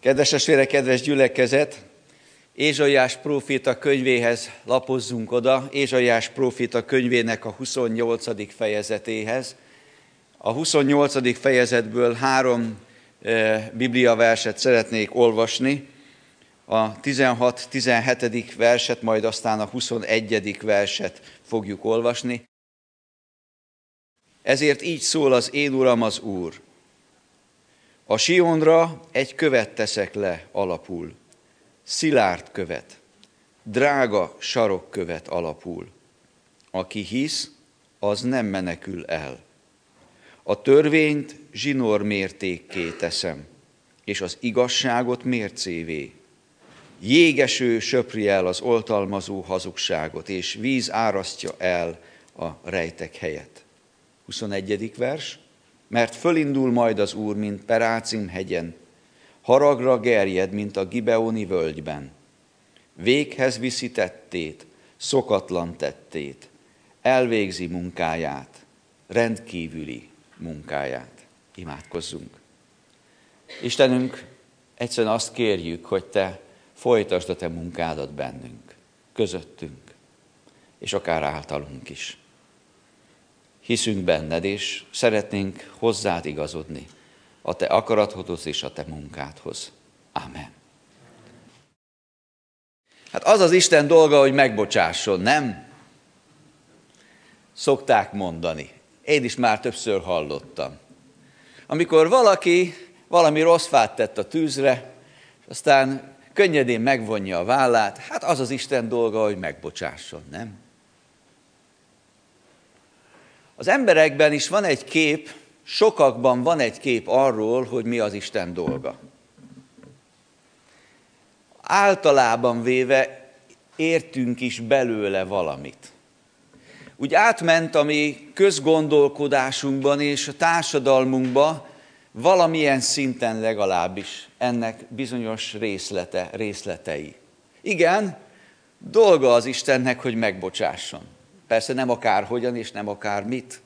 Kedves testvére, kedves gyülekezet! Ézsaiás próféta könyvéhez lapozzunk oda, Ézsaiás próféta könyvének a 28. fejezetéhez. A 28. fejezetből három e, Biblia verset szeretnék olvasni, a 16-17. verset, majd aztán a 21. verset fogjuk olvasni. Ezért így szól az én Uram az Úr. A Sionra egy követ teszek le alapul, szilárd követ, drága sarokkövet alapul. Aki hisz, az nem menekül el. A törvényt zsinór mértékké teszem, és az igazságot mércévé. Jégeső söpri el az oltalmazó hazugságot, és víz árasztja el a rejtek helyet. 21. vers mert fölindul majd az Úr, mint Perácim hegyen, haragra gerjed, mint a Gibeoni völgyben. Véghez viszi tettét, szokatlan tettét, elvégzi munkáját, rendkívüli munkáját. Imádkozzunk. Istenünk, egyszerűen azt kérjük, hogy Te folytasd a Te munkádat bennünk, közöttünk, és akár általunk is hiszünk benned, és szeretnénk hozzád igazodni a te akarathodhoz és a te munkádhoz. Amen. Hát az az Isten dolga, hogy megbocsásson, nem? Szokták mondani. Én is már többször hallottam. Amikor valaki valami rossz fát tett a tűzre, aztán könnyedén megvonja a vállát, hát az az Isten dolga, hogy megbocsásson, nem? Az emberekben is van egy kép, sokakban van egy kép arról, hogy mi az Isten dolga. Általában véve értünk is belőle valamit. Úgy átment a mi közgondolkodásunkban és a társadalmunkban valamilyen szinten legalábbis ennek bizonyos részlete, részletei. Igen, dolga az Istennek, hogy megbocsásson. Persze nem akárhogyan és nem akár mit.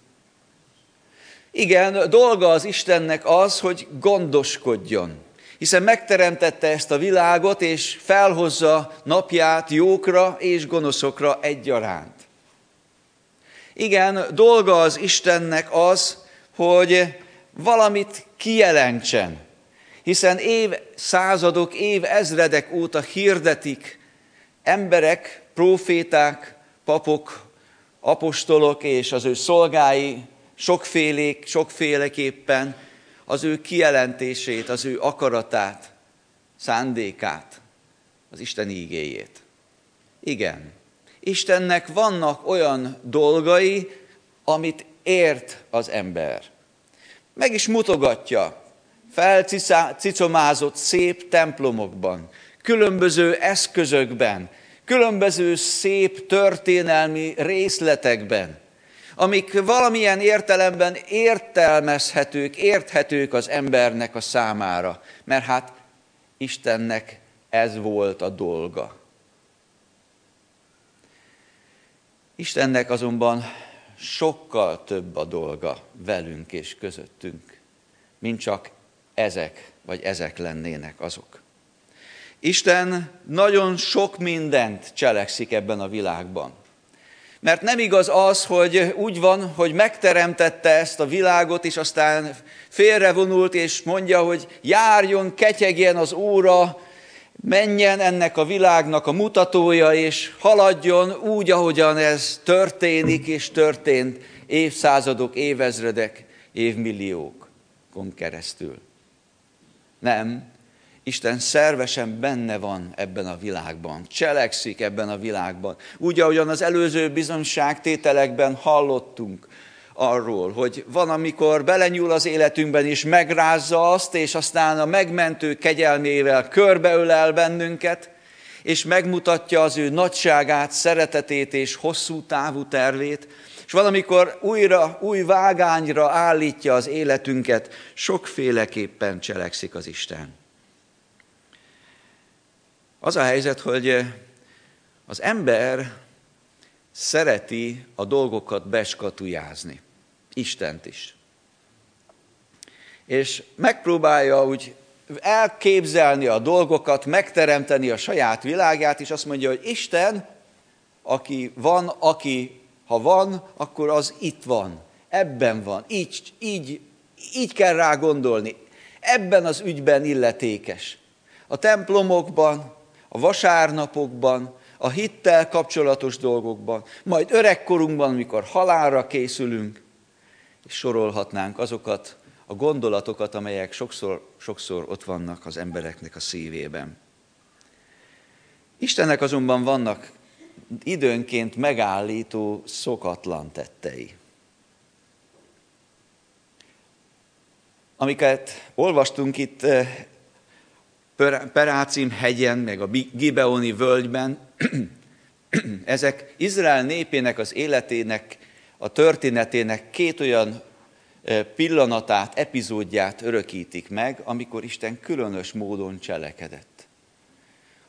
Igen, dolga az Istennek az, hogy gondoskodjon, hiszen megteremtette ezt a világot, és felhozza napját jókra és gonoszokra egyaránt. Igen, dolga az Istennek az, hogy valamit kijelentsen, hiszen év századok, év ezredek óta hirdetik emberek, proféták, papok, apostolok és az ő szolgái sokfélék, sokféleképpen az ő kijelentését, az ő akaratát, szándékát, az Isten ígéjét. Igen, Istennek vannak olyan dolgai, amit ért az ember. Meg is mutogatja, felcicomázott szép templomokban, különböző eszközökben, különböző szép történelmi részletekben, amik valamilyen értelemben értelmezhetők, érthetők az embernek a számára, mert hát Istennek ez volt a dolga. Istennek azonban sokkal több a dolga velünk és közöttünk, mint csak ezek, vagy ezek lennének azok. Isten nagyon sok mindent cselekszik ebben a világban. Mert nem igaz az, hogy úgy van, hogy megteremtette ezt a világot, és aztán félrevonult, és mondja, hogy járjon, ketyegjen az óra, menjen ennek a világnak a mutatója, és haladjon úgy, ahogyan ez történik, és történt évszázadok, évezredek, évmilliókon keresztül. Nem, Isten szervesen benne van ebben a világban, cselekszik ebben a világban. Úgy, ahogyan az előző bizonyságtételekben hallottunk arról, hogy van, amikor belenyúl az életünkben és megrázza azt, és aztán a megmentő kegyelmével körbeölel bennünket, és megmutatja az ő nagyságát, szeretetét és hosszú távú tervét, és valamikor újra, új vágányra állítja az életünket, sokféleképpen cselekszik az Isten. Az a helyzet, hogy eh, az ember szereti a dolgokat beskatujázni. Istent is. És megpróbálja úgy elképzelni a dolgokat, megteremteni a saját világát, és azt mondja, hogy Isten, aki van, aki ha van, akkor az itt van, ebben van, így, így, így kell rá gondolni, ebben az ügyben illetékes. A templomokban, a vasárnapokban, a hittel kapcsolatos dolgokban, majd öregkorunkban, amikor halálra készülünk, és sorolhatnánk azokat a gondolatokat, amelyek sokszor, sokszor ott vannak az embereknek a szívében. Istennek azonban vannak időnként megállító, szokatlan tettei. Amiket olvastunk itt eh, Perácim hegyen, meg a Gibeoni völgyben, ezek Izrael népének az életének, a történetének két olyan pillanatát, epizódját örökítik meg, amikor Isten különös módon cselekedett.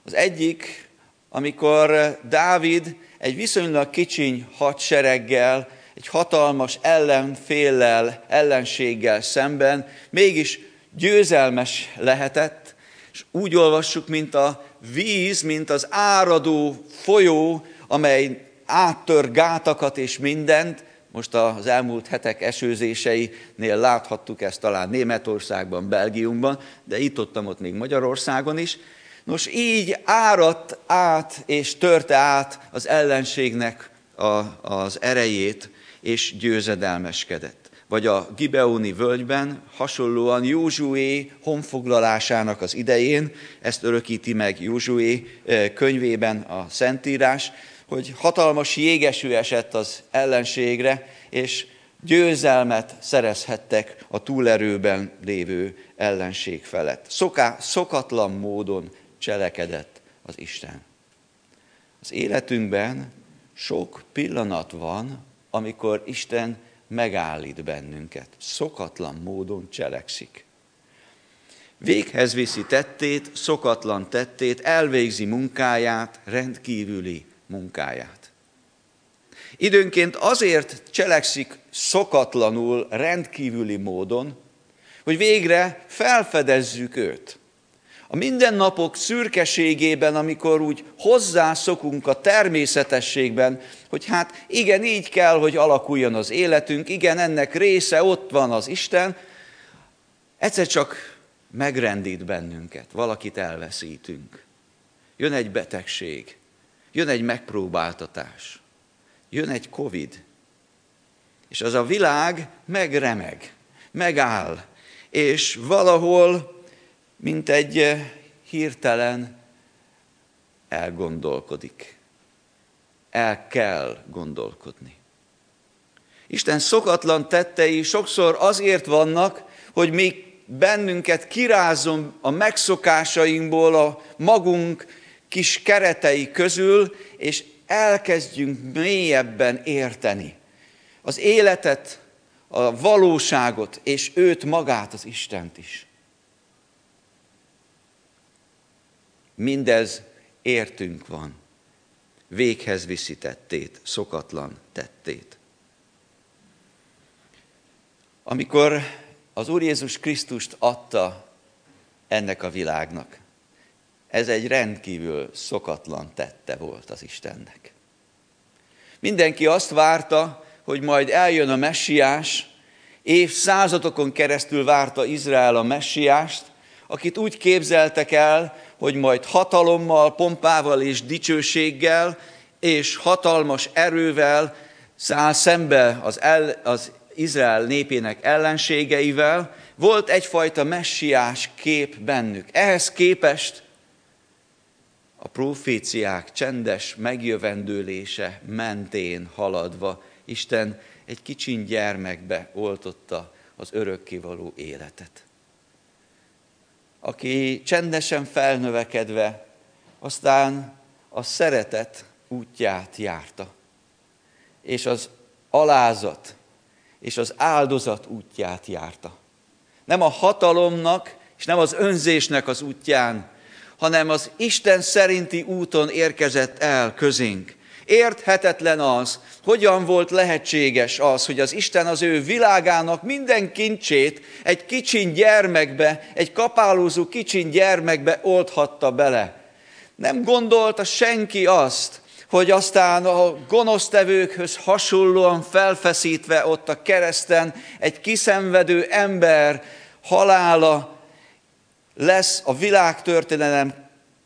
Az egyik, amikor Dávid egy viszonylag kicsiny hadsereggel, egy hatalmas ellenféllel, ellenséggel szemben mégis győzelmes lehetett, és úgy olvassuk, mint a víz, mint az áradó folyó, amely áttör gátakat és mindent, most az elmúlt hetek esőzéseinél láthattuk ezt talán Németországban, Belgiumban, de itt ott, ott még Magyarországon is. Nos, így áradt át és törte át az ellenségnek a, az erejét, és győzedelmeskedett. Vagy a Gibeoni völgyben hasonlóan Józsué honfoglalásának az idején, ezt örökíti meg Józsué eh, könyvében a Szentírás, hogy hatalmas jégeső esett az ellenségre, és győzelmet szerezhettek a túlerőben lévő ellenség felett. Szoká, szokatlan módon cselekedett az Isten. Az életünkben sok pillanat van, amikor Isten megállít bennünket. Szokatlan módon cselekszik. Véghez viszi tettét, szokatlan tettét, elvégzi munkáját, rendkívüli munkáját. Időnként azért cselekszik szokatlanul, rendkívüli módon, hogy végre felfedezzük őt. A mindennapok szürkeségében, amikor úgy hozzászokunk a természetességben, hogy hát igen, így kell, hogy alakuljon az életünk, igen, ennek része, ott van az Isten, egyszer csak megrendít bennünket, valakit elveszítünk. Jön egy betegség, jön egy megpróbáltatás, jön egy Covid, és az a világ megremeg, megáll, és valahol, mint egy eh, hirtelen elgondolkodik. El kell gondolkodni. Isten szokatlan tettei sokszor azért vannak, hogy még bennünket kirázom a megszokásainkból, a magunk kis keretei közül, és elkezdjünk mélyebben érteni az életet, a valóságot, és őt magát, az Istent is. Mindez értünk van. Véghez viszi tettét, szokatlan tettét. Amikor az Úr Jézus Krisztust adta ennek a világnak, ez egy rendkívül szokatlan tette volt az Istennek. Mindenki azt várta, hogy majd eljön a messiás, évszázadokon keresztül várta Izrael a messiást, akit úgy képzeltek el, hogy majd hatalommal, pompával és dicsőséggel és hatalmas erővel száll szembe az, el, az Izrael népének ellenségeivel, volt egyfajta messiás kép bennük. Ehhez képest a proféciák csendes megjövendőlése mentén haladva Isten egy kicsin gyermekbe oltotta az örökkivaló életet. Aki csendesen felnövekedve, aztán a szeretet útját járta, és az alázat és az áldozat útját járta. Nem a hatalomnak és nem az önzésnek az útján, hanem az Isten szerinti úton érkezett el közénk. Érthetetlen az, hogyan volt lehetséges az, hogy az Isten az ő világának minden kincsét egy kicsin gyermekbe, egy kapálózó kicsin gyermekbe oldhatta bele. Nem gondolta senki azt, hogy aztán a gonosztevőkhöz hasonlóan felfeszítve ott a kereszten egy kiszenvedő ember halála lesz a világtörténelem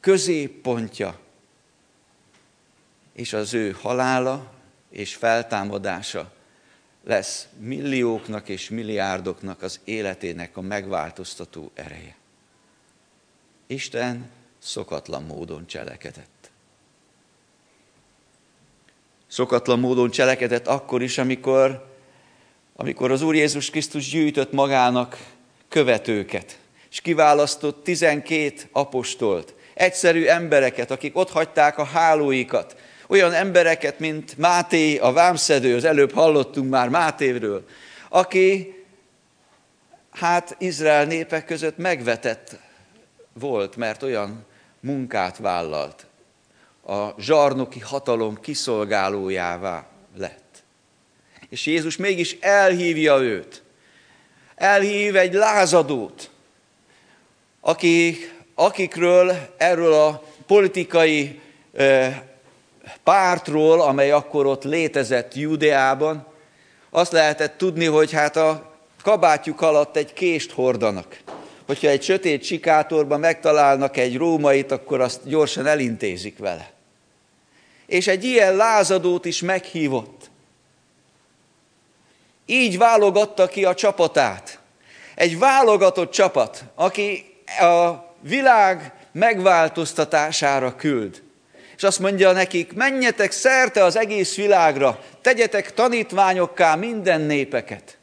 középpontja. És az ő halála és feltámadása lesz millióknak és milliárdoknak az életének a megváltoztató ereje. Isten szokatlan módon cselekedett. Szokatlan módon cselekedett akkor is, amikor, amikor az Úr Jézus Krisztus gyűjtött magának követőket, és kiválasztott tizenkét apostolt, egyszerű embereket, akik ott hagyták a hálóikat, olyan embereket, mint Máté, a vámszedő, az előbb hallottunk már Mátévről, aki hát Izrael népek között megvetett volt, mert olyan munkát vállalt, a zsarnoki hatalom kiszolgálójává lett. És Jézus mégis elhívja őt. Elhív egy lázadót, akik, akikről erről a politikai pártról, amely akkor ott létezett Judeában, azt lehetett tudni, hogy hát a kabátjuk alatt egy kést hordanak. Hogyha egy sötét sikátorban megtalálnak egy rómait, akkor azt gyorsan elintézik vele. És egy ilyen lázadót is meghívott. Így válogatta ki a csapatát. Egy válogatott csapat, aki a világ megváltoztatására küld és azt mondja nekik, menjetek szerte az egész világra, tegyetek tanítványokká minden népeket.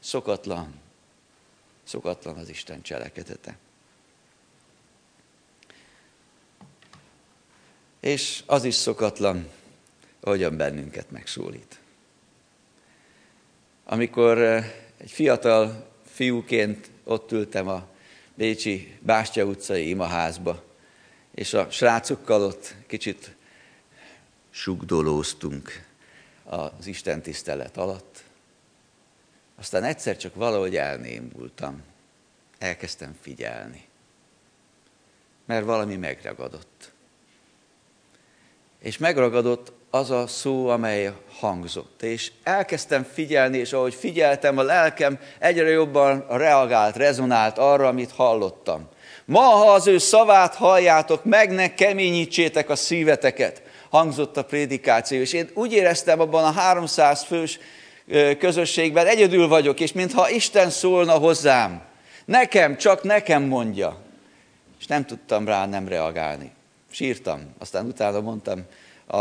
Szokatlan, szokatlan az Isten cselekedete. És az is szokatlan, ahogyan bennünket megszólít. Amikor eh, egy fiatal fiúként ott ültem a Bécsi Bástya utcai imaházba, és a srácokkal ott kicsit sugdolóztunk az Isten tisztelet alatt. Aztán egyszer csak valahogy elnémultam, elkezdtem figyelni, mert valami megragadott. És megragadott az a szó, amely hangzott. És elkezdtem figyelni, és ahogy figyeltem, a lelkem egyre jobban reagált, rezonált arra, amit hallottam. Ma, ha az ő szavát halljátok, meg ne keményítsétek a szíveteket, hangzott a prédikáció. És én úgy éreztem abban a 300 fős közösségben, egyedül vagyok, és mintha Isten szólna hozzám. Nekem, csak nekem mondja. És nem tudtam rá nem reagálni. Sírtam. Aztán utána mondtam a,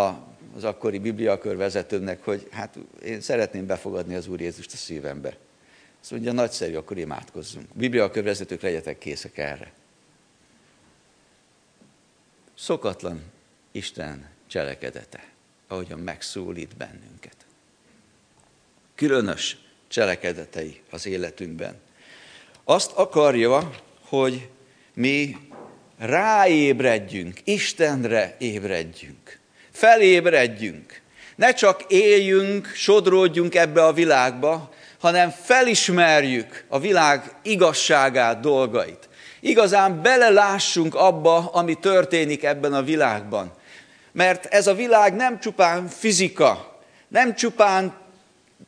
az akkori bibliakör vezetőnek, hogy hát én szeretném befogadni az Úr Jézust a szívembe. Azt mondja, nagyszerű, akkor imádkozzunk. Bibliakör vezetők legyetek készek erre. Szokatlan Isten cselekedete, ahogyan megszólít bennünket. Különös cselekedetei az életünkben. Azt akarja, hogy mi ráébredjünk, Istenre ébredjünk, felébredjünk. Ne csak éljünk, sodródjunk ebbe a világba, hanem felismerjük a világ igazságát, dolgait igazán belelássunk abba, ami történik ebben a világban. Mert ez a világ nem csupán fizika, nem csupán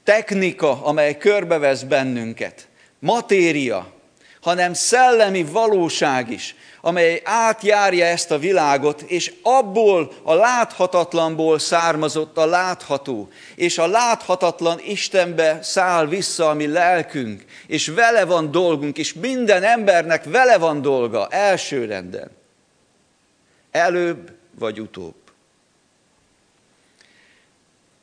technika, amely körbevesz bennünket, matéria, hanem szellemi valóság is, amely átjárja ezt a világot, és abból a láthatatlanból származott a látható, és a láthatatlan Istenbe száll vissza a mi lelkünk, és vele van dolgunk, és minden embernek vele van dolga, elsőrenden. Előbb vagy utóbb.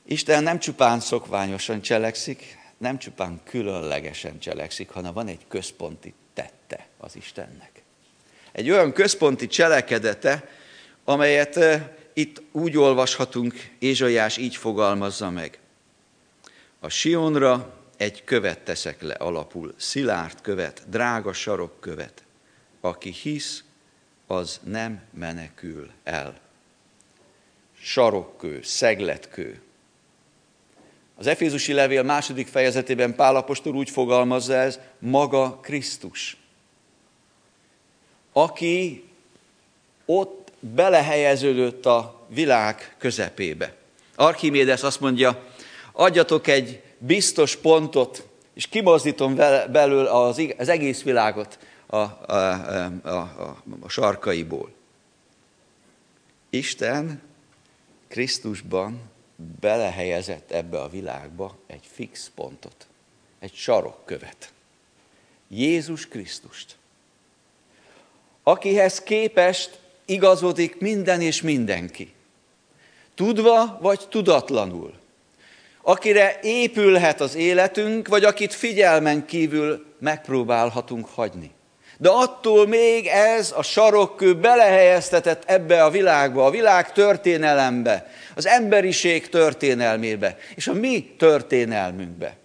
Isten nem csupán szokványosan cselekszik, nem csupán különlegesen cselekszik, hanem van egy központi tette az Istennek egy olyan központi cselekedete, amelyet itt úgy olvashatunk, Ézsaiás így fogalmazza meg. A Sionra egy követ teszek le alapul, szilárd követ, drága sarok követ. Aki hisz, az nem menekül el. sarokkő, szegletkő. Az Efézusi levél második fejezetében Pálapostól úgy fogalmazza ez, maga Krisztus, aki ott belehelyeződött a világ közepébe. Archimédes azt mondja, adjatok egy biztos pontot, és kimozdítom belül az, az egész világot a, a, a, a, a sarkaiból. Isten Krisztusban belehelyezett ebbe a világba egy fix pontot, egy sarokkövet. Jézus Krisztust, akihez képest igazodik minden és mindenki. Tudva vagy tudatlanul. Akire épülhet az életünk, vagy akit figyelmen kívül megpróbálhatunk hagyni. De attól még ez a sarokkő belehelyeztetett ebbe a világba, a világ történelembe, az emberiség történelmébe, és a mi történelmünkbe.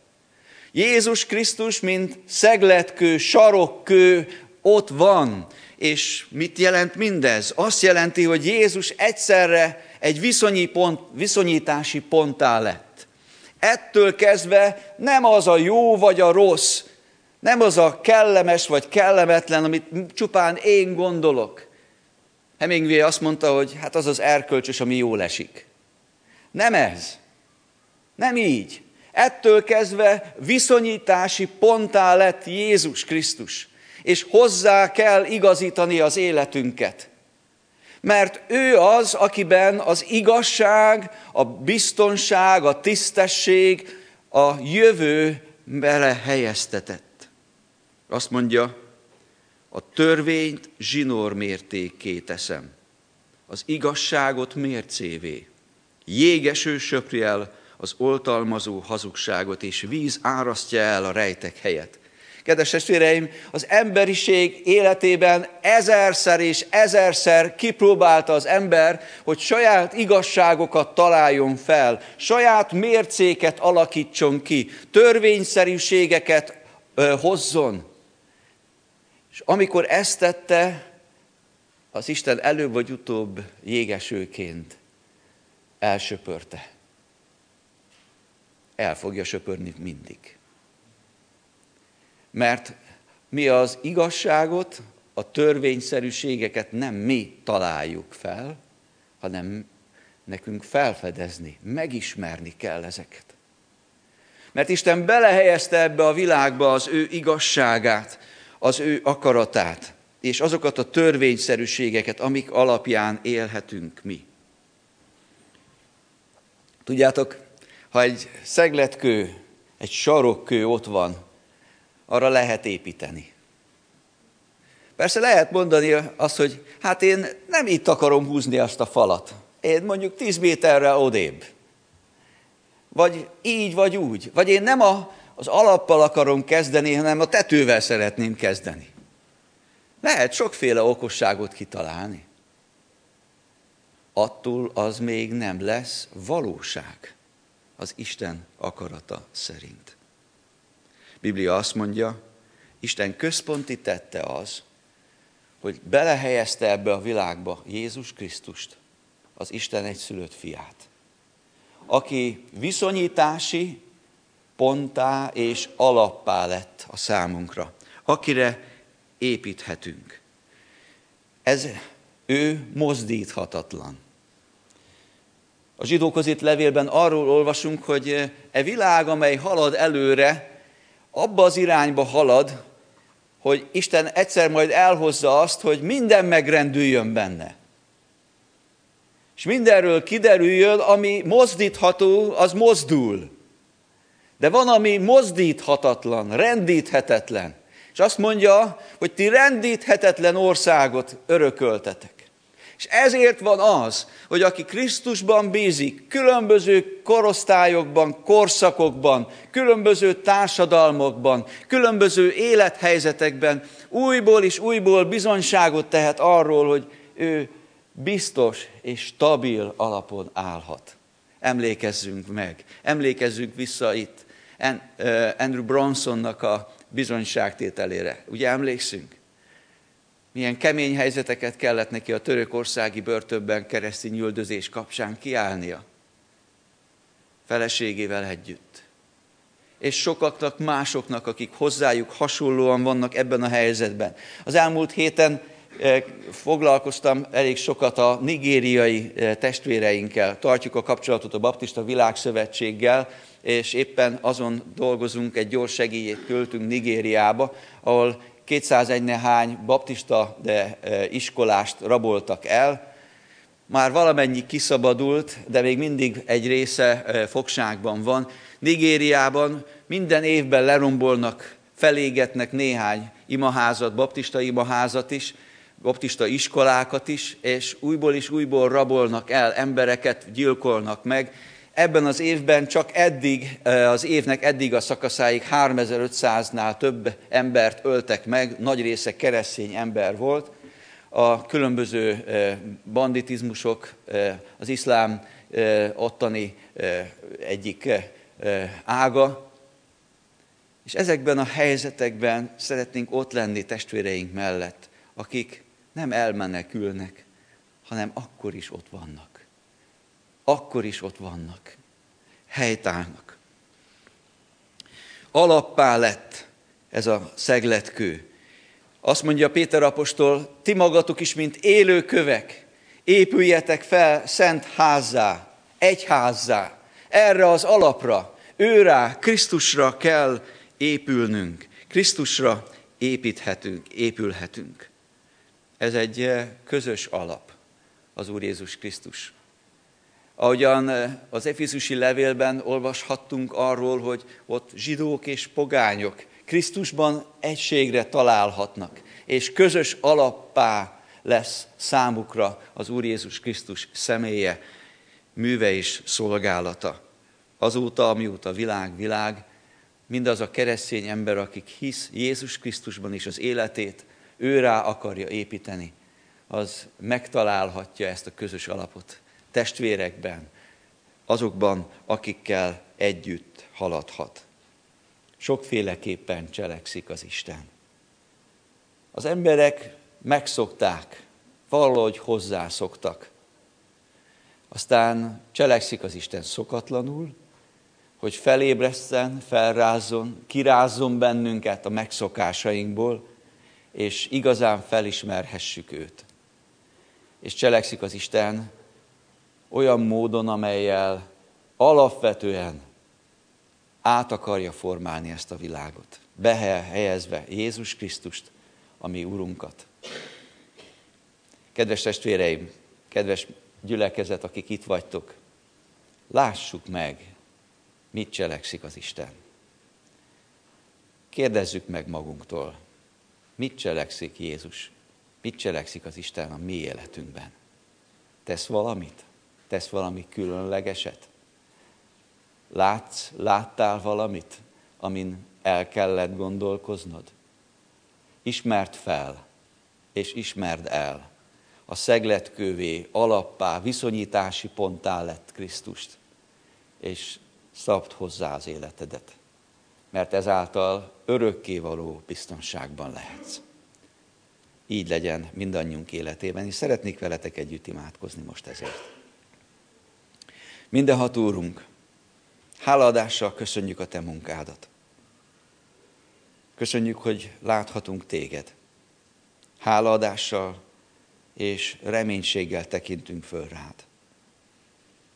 Jézus Krisztus, mint szegletkő, sarokkő ott van. És mit jelent mindez? Azt jelenti, hogy Jézus egyszerre egy viszonyi pont, viszonyítási ponttá lett. Ettől kezdve nem az a jó vagy a rossz, nem az a kellemes vagy kellemetlen, amit csupán én gondolok. Hemingway azt mondta, hogy hát az az erkölcsös, ami jól esik. Nem ez. Nem így. Ettől kezdve viszonyítási pontá lett Jézus Krisztus, és hozzá kell igazítani az életünket. Mert ő az, akiben az igazság, a biztonság, a tisztesség, a jövő bele helyeztetett. Azt mondja, a törvényt zsinór mértékké teszem, az igazságot mércévé. Jégeső söpri el az oltalmazó hazugságot, és víz árasztja el a rejtek helyet. Kedves testvéreim, az emberiség életében ezerszer és ezerszer kipróbálta az ember, hogy saját igazságokat találjon fel, saját mércéket alakítson ki, törvényszerűségeket hozzon. És amikor ezt tette, az Isten előbb vagy utóbb jégesőként elsöpörte. El fogja söpörni mindig. Mert mi az igazságot, a törvényszerűségeket nem mi találjuk fel, hanem nekünk felfedezni, megismerni kell ezeket. Mert Isten belehelyezte ebbe a világba az ő igazságát, az ő akaratát, és azokat a törvényszerűségeket, amik alapján élhetünk mi. Tudjátok, ha egy szegletkő, egy sarokkő ott van, arra lehet építeni. Persze lehet mondani azt, hogy hát én nem itt akarom húzni azt a falat. Én mondjuk 10 méterre odébb. Vagy így, vagy úgy. Vagy én nem a az alappal akarom kezdeni, hanem a tetővel szeretném kezdeni. Lehet sokféle okosságot kitalálni. Attól az még nem lesz valóság az Isten akarata szerint. Biblia azt mondja, Isten központi tette az, hogy belehelyezte ebbe a világba Jézus Krisztust, az Isten egyszülött fiát, aki viszonyítási pontá és alappá lett a számunkra, akire építhetünk. Ez ő mozdíthatatlan. A zsidókhoz itt levélben arról olvasunk, hogy e világ, amely halad előre, abba az irányba halad, hogy Isten egyszer majd elhozza azt, hogy minden megrendüljön benne. És mindenről kiderüljön, ami mozdítható, az mozdul. De van, ami mozdíthatatlan, rendíthetetlen. És azt mondja, hogy ti rendíthetetlen országot örököltetek. És ezért van az, hogy aki Krisztusban bízik, különböző korosztályokban, korszakokban, különböző társadalmakban, különböző élethelyzetekben újból és újból bizonyságot tehet arról, hogy ő biztos és stabil alapon állhat. Emlékezzünk meg, emlékezzünk vissza itt Andrew Bronsonnak a bizonyságtételére. Ugye emlékszünk? Milyen kemény helyzeteket kellett neki a törökországi börtönben keresztény üldözés kapcsán kiállnia. Feleségével együtt. És sokaknak másoknak, akik hozzájuk hasonlóan vannak ebben a helyzetben. Az elmúlt héten eh, foglalkoztam elég sokat a nigériai eh, testvéreinkkel. Tartjuk a kapcsolatot a Baptista Világszövetséggel, és éppen azon dolgozunk, egy gyors segélyét költünk Nigériába, ahol 201 nehány baptista de e, iskolást raboltak el, már valamennyi kiszabadult, de még mindig egy része e, fogságban van. Nigériában minden évben lerombolnak, felégetnek néhány imaházat, baptista imaházat is, baptista iskolákat is, és újból is újból rabolnak el, embereket gyilkolnak meg, ebben az évben csak eddig, az évnek eddig a szakaszáig 3500-nál több embert öltek meg, nagy része keresztény ember volt. A különböző banditizmusok, az iszlám ottani egyik ága, és ezekben a helyzetekben szeretnénk ott lenni testvéreink mellett, akik nem elmenekülnek, hanem akkor is ott vannak akkor is ott vannak, helytállnak. Alappá lett ez a szegletkő. Azt mondja Péter apostol, ti magatok is, mint élő kövek, épüljetek fel szent házzá, egyházzá, erre az alapra, őrá, Krisztusra kell épülnünk. Krisztusra építhetünk, épülhetünk. Ez egy eh, közös alap, az Úr Jézus Krisztus. Ahogyan eh, az Efészusi levélben olvashattunk arról, hogy ott zsidók és pogányok Krisztusban egységre találhatnak, és közös alappá lesz számukra az Úr Jézus Krisztus személye, műve és szolgálata. Azóta, amióta világ, világ, mindaz a keresztény ember, akik hisz Jézus Krisztusban is az életét, ő rá akarja építeni, az megtalálhatja ezt a közös alapot testvérekben, azokban, akikkel együtt haladhat. Sokféleképpen cselekszik az Isten. Az emberek megszokták, valahogy hozzászoktak. Aztán cselekszik az Isten szokatlanul, hogy felébreszten, felrázzon, kirázzon bennünket a megszokásainkból, és igazán felismerhessük őt. És cselekszik az Isten olyan módon, amelyel alapvetően át akarja formálni ezt a világot, behelyezve Jézus Krisztust, a mi Urunkat. Kedves testvéreim, kedves gyülekezet, akik itt vagytok, lássuk meg, mit cselekszik az Isten. Kérdezzük meg magunktól, mit cselekszik Jézus, mit cselekszik az Isten a mi életünkben. Tesz valamit? Tesz valami különlegeset? Látsz, láttál valamit, amin el kellett gondolkoznod? Ismerd fel, és ismerd el. A szegletkővé, alappá, viszonyítási ponttá lett Krisztust, és szabd hozzá az életedet, mert ezáltal örökkévaló biztonságban lehetsz. Így legyen mindannyiunk életében, és szeretnék veletek együtt imádkozni most ezért. Mindenhat Úrunk, hálaadással köszönjük a Te munkádat. Köszönjük, hogy láthatunk Téged. Hálaadással és reménységgel tekintünk föl rád.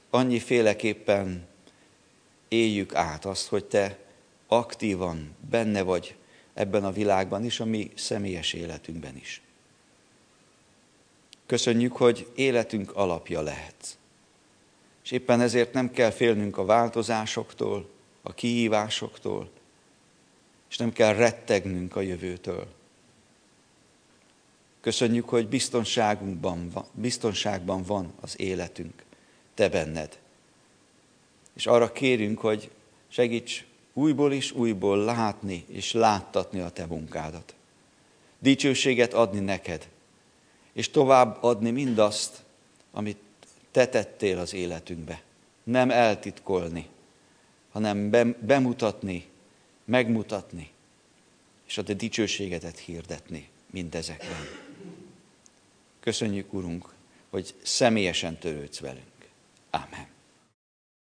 Annyi féleképpen éljük át azt, hogy Te aktívan benne vagy ebben a világban is, a mi személyes életünkben is. Köszönjük, hogy életünk alapja lehetsz és éppen ezért nem kell félnünk a változásoktól, a kihívásoktól, és nem kell rettegnünk a jövőtől. Köszönjük, hogy biztonságunkban van, biztonságban van az életünk, Te benned. És arra kérünk, hogy segíts újból és újból látni és láttatni a Te munkádat. Dicsőséget adni neked, és tovább adni mindazt, amit te tettél az életünkbe. Nem eltitkolni, hanem bemutatni, megmutatni, és a te dicsőségedet hirdetni mindezekben. Köszönjük, Urunk, hogy személyesen törődsz velünk. Amen.